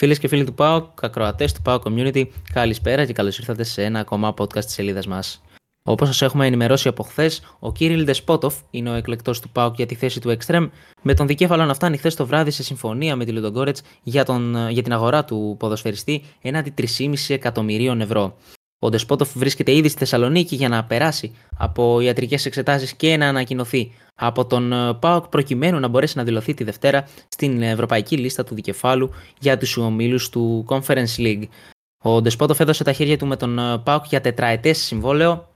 Φίλες και φίλοι του ΠΑΟΚ, ακροατές του ΠΑΟΚ Community, καλησπέρα και καλώς ήρθατε σε ένα ακόμα podcast της σελίδας μας. Όπως σας έχουμε ενημερώσει από χθες, ο Κύριλ Δεσπότοφ είναι ο εκλεκτός του ΠΑΟΚ για τη θέση του Extreme, με τον δικέφαλο να φτάνει χθες το βράδυ σε συμφωνία με τη Λουντογκόρετς για, για την αγορά του ποδοσφαιριστή έναντι 3,5 εκατομμυρίων ευρώ. Ο Ντεσπότοφ βρίσκεται ήδη στη Θεσσαλονίκη για να περάσει από ιατρικές εξετάσεις και να ανακοινωθεί από τον ε, ΠΑΟΚ προκειμένου να μπορέσει να δηλωθεί τη Δευτέρα στην ευρωπαϊκή λίστα του δικεφάλου για τους ομίλους του Conference League. Ο Ντεσπότοφ έδωσε τα χέρια του με τον ε, ΠΑΟΚ για τετραετές συμβόλαιο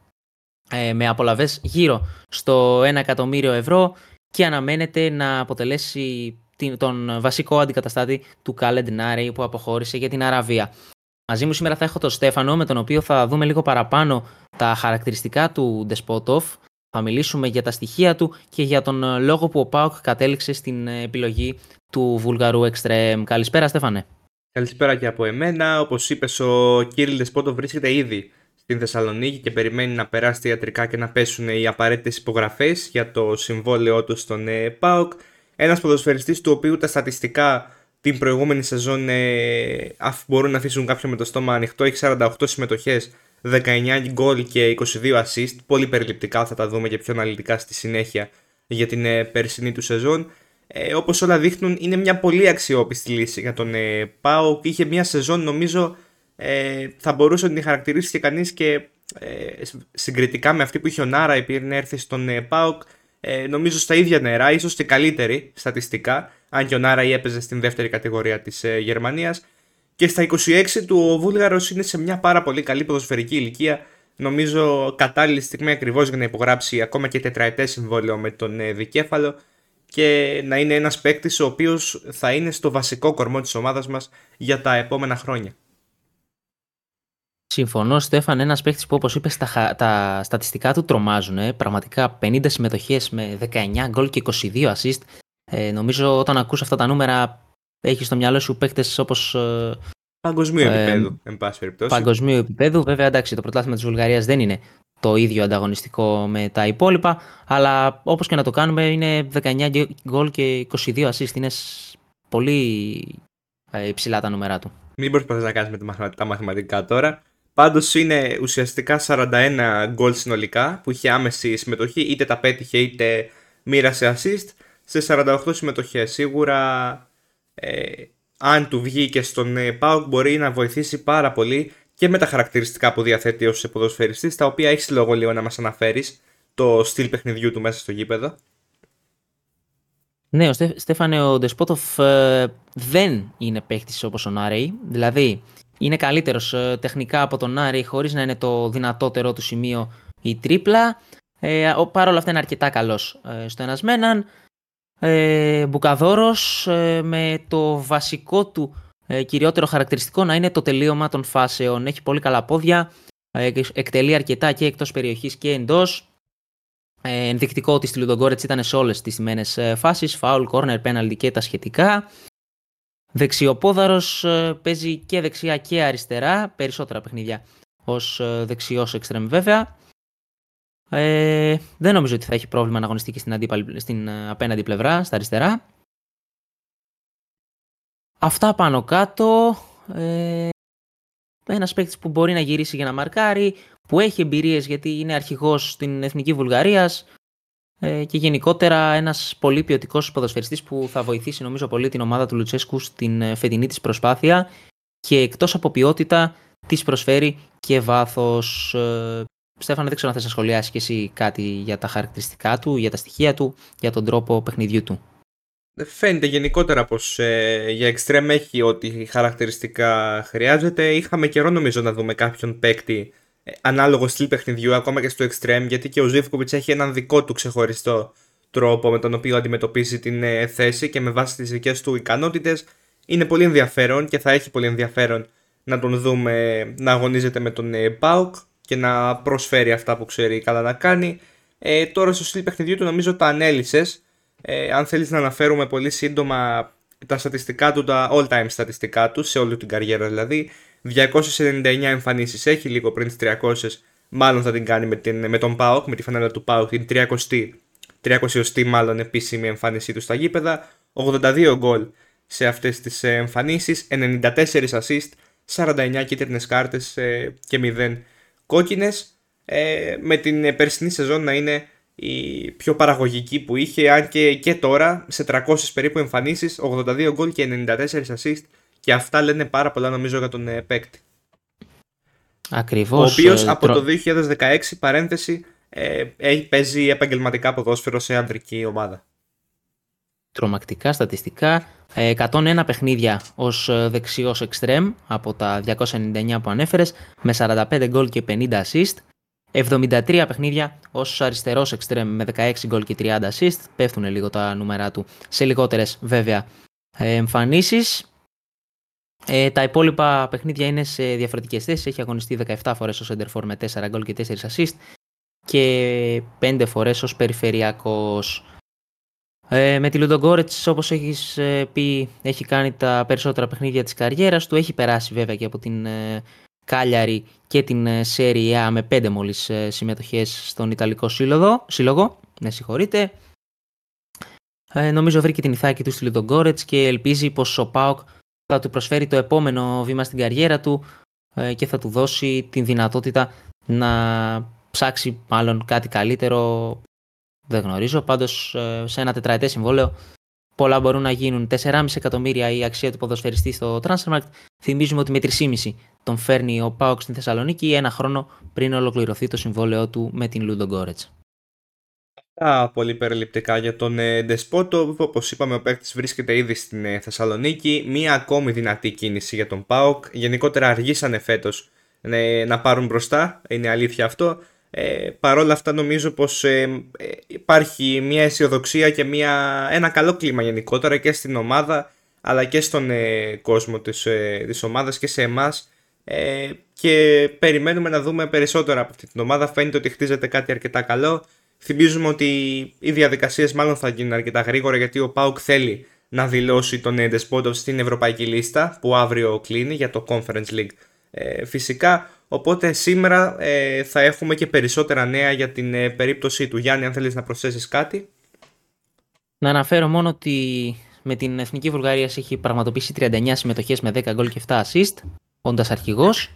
ε, με απολαυέ γύρω στο 1 εκατομμύριο ευρώ και αναμένεται να αποτελέσει τον βασικό αντικαταστάτη του Κάλεντ Νάρεϊ που αποχώρησε για την Αραβία. Μαζί μου σήμερα θα έχω τον Στέφανο, με τον οποίο θα δούμε λίγο παραπάνω τα χαρακτηριστικά του Ντεσπότοφ. Θα μιλήσουμε για τα στοιχεία του και για τον ε, λόγο που ο Πάοκ κατέληξε στην ε, επιλογή του Βουλγαρού Εξτρέμ. Καλησπέρα, Στέφανε. Καλησπέρα και από εμένα. Όπως είπες, ο Κύριλ Ντεσπότοφ βρίσκεται ήδη στην Θεσσαλονίκη και περιμένει να περάσει τα ιατρικά και να πέσουν οι απαραίτητες υπογραφές για το συμβόλαιό του στον ε, Πάοκ. Ένας ποδοσφαιριστής του οποίου τα στατιστικά την προηγούμενη σεζόν ε, μπορούν να αφήσουν κάποιον με το στόμα ανοιχτό. Έχει 48 συμμετοχές, 19 γκολ και 22 assist. Πολύ περιληπτικά θα τα δούμε και πιο αναλυτικά στη συνέχεια για την ε, περσινή του σεζόν. Ε, Όπως όλα δείχνουν, είναι μια πολύ αξιόπιστη λύση για τον ε, Πάο. Είχε μια σεζόν, νομίζω, ε, θα μπορούσε να την χαρακτηρίσει και κανείς και ε, συγκριτικά με αυτή που είχε ο Νάρα πριν έρθει στον ε, ΠΑΟΚ ε, νομίζω στα ίδια νερά, ίσως και καλύτερη στατιστικά, αν και ο Νάρα έπαιζε στην δεύτερη κατηγορία της ε, Γερμανίας. Και στα 26 του ο Βούλγαρος είναι σε μια πάρα πολύ καλή ποδοσφαιρική ηλικία. Νομίζω κατάλληλη στιγμή ακριβώς για να υπογράψει ακόμα και τετραετές συμβόλαιο με τον ε, Δικέφαλο και να είναι ένας παίκτης ο οποίος θα είναι στο βασικό κορμό της ομάδας μας για τα επόμενα χρόνια. Συμφωνώ, Στέφαν. Ένας παίχτη που, όπως είπες, τα, τα στατιστικά του τρομάζουν. Ε. Πραγματικά 50 συμμετοχές με 19 γκολ και 22 assist. Ε, νομίζω όταν ακούς αυτά τα νούμερα, έχεις στο μυαλό σου παίχτε όπως. Ε, παγκοσμίου ε, επίπεδου, εν πάση περιπτώσει. Παγκοσμίου επίπεδου. Βέβαια, εντάξει, το πρωτάθλημα της Βουλγαρίας δεν είναι το ίδιο ανταγωνιστικό με τα υπόλοιπα. Αλλά όπως και να το κάνουμε, είναι 19 γκολ και 22 assist. Είναι πολύ ε, υψηλά τα νούμερα του. Μην προσπαθείς να κάνεις με τα μαθηματικά τώρα. Πάντως είναι ουσιαστικά 41 γκολ συνολικά που είχε άμεση συμμετοχή, είτε τα πέτυχε είτε μοίρασε assist σε 48 συμμετοχές. Σίγουρα ε, αν του βγει και στον ε, ΠΑΟΚ μπορεί να βοηθήσει πάρα πολύ και με τα χαρακτηριστικά που διαθέτει ως ποδοσφαιριστής τα οποία έχεις λόγο λίγο να μας αναφέρεις το στυλ παιχνιδιού του μέσα στο γήπεδο. Ναι, ο Στέφανε ο Ντεσπότοφ ε, δεν είναι παίχτης όπως ο Νάρεϊ. Δηλαδή, είναι καλύτερος ε, τεχνικά από τον Άρη χωρίς να είναι το δυνατότερό του σημείο η τρίπλα. Ε, Παρ' όλα αυτά είναι αρκετά καλός ε, στο ένα μέναν. Ε, Μπουκαδόρος ε, με το βασικό του ε, κυριότερο χαρακτηριστικό να είναι το τελείωμα των φάσεων. Έχει πολύ καλά πόδια, ε, εκτελεί αρκετά και εκτός περιοχής και εντός. Ε, ενδεικτικό ότι στη Λουδογκόρετς ήταν σε όλες τις σημαίνες φάσεις, φάουλ, κόρνερ, πέναλτι και τα σχετικά. Δεξιοπόδαρος ε, παίζει και δεξιά και αριστερά, περισσότερα παιχνίδια ως ε, δεξιός εξτρεμ βέβαια. Ε, δεν νομίζω ότι θα έχει πρόβλημα να αγωνιστεί και στην, αντίπαλη, στην ε, απέναντι πλευρά, στα αριστερά. Αυτά πάνω κάτω. Ε, ένας παίκτης που μπορεί να γυρίσει για να μαρκάρει, που έχει εμπειρίες γιατί είναι αρχηγός στην Εθνική Βουλγαρίας, ε, και γενικότερα ένας πολύ ποιοτικός ποδοσφαιριστής που θα βοηθήσει νομίζω πολύ την ομάδα του Λουτσέσκου στην ε, φετινή της προσπάθεια και εκτός από ποιότητα της προσφέρει και βάθος. Ε, Στέφανα, δεν ξέρω αν θες να σχολιάσεις και εσύ κάτι για τα χαρακτηριστικά του, για τα στοιχεία του, για τον τρόπο παιχνιδιού του. Φαίνεται γενικότερα πως ε, για εξτρέμ έχει ό,τι χαρακτηριστικά χρειάζεται. Είχαμε καιρό νομίζω να δούμε κάποιον παίκτη ανάλογο στυλ παιχνιδιού, ακόμα και στο extreme, γιατί και ο Ζήφκοβιτς έχει έναν δικό του ξεχωριστό τρόπο με τον οποίο αντιμετωπίζει την ε, θέση και με βάση τις δικές του ικανότητες. Είναι πολύ ενδιαφέρον και θα έχει πολύ ενδιαφέρον να τον δούμε να αγωνίζεται με τον Πάουκ και να προσφέρει αυτά που ξέρει καλά να κάνει. Ε, τώρα στο στυλ παιχνιδιού του νομίζω τα ανέλησες. Ε, αν θέλεις να αναφέρουμε πολύ σύντομα τα στατιστικά του, τα all time στατιστικά του, σε όλη την καριέρα δηλαδή, 299 εμφανίσεις έχει, λίγο πριν τις 300 μάλλον θα την κάνει με, την, με τον ΠΑΟΚ, με τη φανέλα του ΠΑΟΚ, την 300η, 300η μάλλον επίσημη εμφάνισή του στα γήπεδα, 82 γκολ σε αυτές τις εμφανίσεις, 94 assist, 49 κίτρινες κάρτες και 0 κόκκινες, με την περσινή σεζόν να είναι η πιο παραγωγική που είχε, αν και, και τώρα σε 300 περίπου εμφανίσεις, 82 γκολ και 94 assist και αυτά λένε πάρα πολλά νομίζω για τον παίκτη. Ακριβώς. Ο οποίος από το 2016 παρένθεση ε, παίζει επαγγελματικά ποδόσφαιρο σε ανδρική ομάδα. Τρομακτικά στατιστικά. 101 ε, παιχνίδια ως ε, δεξιός εξτρέμ από τα 299 που ανέφερες με 45 γκολ και 50 assist. 73 παιχνίδια ως αριστερός εξτρέμ με 16 γκολ και 30 assist. Πέφτουν λίγο τα νούμερα του σε λιγότερες βέβαια εμφανίσεις. Ε, τα υπόλοιπα παιχνίδια είναι σε διαφορετικές θέσεις. Έχει αγωνιστεί 17 φορές ως Σέντερφορ με 4 γκολ και 4 assist και 5 φορές ως περιφερειακός. Ε, με τη Λουντογκόρετς όπως έχεις ε, πει έχει κάνει τα περισσότερα παιχνίδια της καριέρας του. Έχει περάσει βέβαια και από την ε, Κάλιαρη και την ε, Serie με 5 μόλις ε, συμμετοχές στον Ιταλικό σύλλογο. σύλλογο με συγχωρείτε. Ε, νομίζω βρήκε την ηθάκη του στη Λουντογκόρετς και ελπίζει πως ο Πάοκ θα του προσφέρει το επόμενο βήμα στην καριέρα του και θα του δώσει την δυνατότητα να ψάξει μάλλον κάτι καλύτερο. Δεν γνωρίζω. Πάντως ε, σε ένα τετραετές συμβόλαιο πολλά μπορούν να γίνουν. 4,5 εκατομμύρια η αξία του ποδοσφαιριστή στο Transfermarkt. Θυμίζουμε ότι με 3,5 τον φέρνει ο Πάοξ στην Θεσσαλονίκη ένα χρόνο πριν ολοκληρωθεί το συμβόλαιό του με την Λούντο Γκόρετ. Αυτά πολύ περιληπτικά για τον Ντεσπότο. Όπως είπαμε, ο παίκτης βρίσκεται ήδη στην ε, Θεσσαλονίκη. Μία ακόμη δυνατή κίνηση για τον Πάοκ. Γενικότερα αργήσανε φέτος ε, να πάρουν μπροστά. Είναι αλήθεια αυτό. Ε, παρόλα αυτά νομίζω πως ε, ε, υπάρχει μια αισιοδοξία και μια, ένα καλό κλίμα γενικότερα και στην ομάδα αλλά και στον ε, κόσμο της, ε, της ομάδας και σε εμάς. Και περιμένουμε να δούμε περισσότερα από αυτή την ομάδα. Φαίνεται ότι χτίζεται κάτι αρκετά καλό. Θυμίζουμε ότι οι διαδικασίες μάλλον θα γίνουν αρκετά γρήγορα γιατί ο Πάουκ θέλει να δηλώσει τον Ντεσπότοφ στην ευρωπαϊκή λίστα που αύριο κλείνει για το Conference League φυσικά Οπότε σήμερα ε, θα έχουμε και περισσότερα νέα για την ε, περίπτωση του Γιάννη, αν θέλεις να προσθέσεις κάτι. Να αναφέρω μόνο ότι με την Εθνική Βουλγαρίας έχει πραγματοποιήσει 39 συμμετοχές με 10 γκολ και 7 assist, όντας αρχηγός.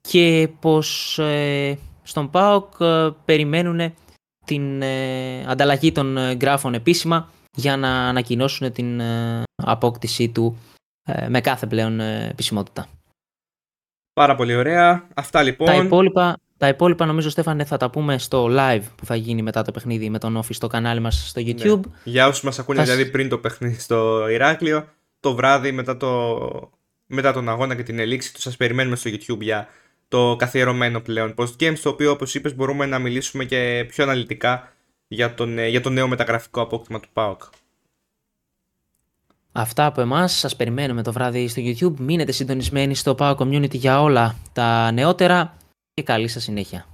Και πως ε, στον ΠΑΟΚ ε, περιμένουν την ανταλλαγή των γράφων επίσημα για να ανακοινώσουν την απόκτησή του με κάθε πλέον επισημότητα. Πάρα πολύ ωραία. Αυτά λοιπόν. Τα υπόλοιπα, τα υπόλοιπα νομίζω Στέφανε θα τα πούμε στο live που θα γίνει μετά το παιχνίδι με τον Όφη στο κανάλι μας στο ναι. YouTube. Για όσους μας ακούνε δηλαδή πριν το παιχνίδι στο Ηράκλειο, το βράδυ μετά, το... μετά τον αγώνα και την ελήξη του σας περιμένουμε στο YouTube για το καθιερωμένο πλέον post games, το οποίο όπως είπες μπορούμε να μιλήσουμε και πιο αναλυτικά για, τον, για το νέο μεταγραφικό απόκτημα του ΠΑΟΚ. Αυτά από εμάς, σας περιμένουμε το βράδυ στο YouTube. Μείνετε συντονισμένοι στο Power Community για όλα τα νεότερα και καλή σας συνέχεια.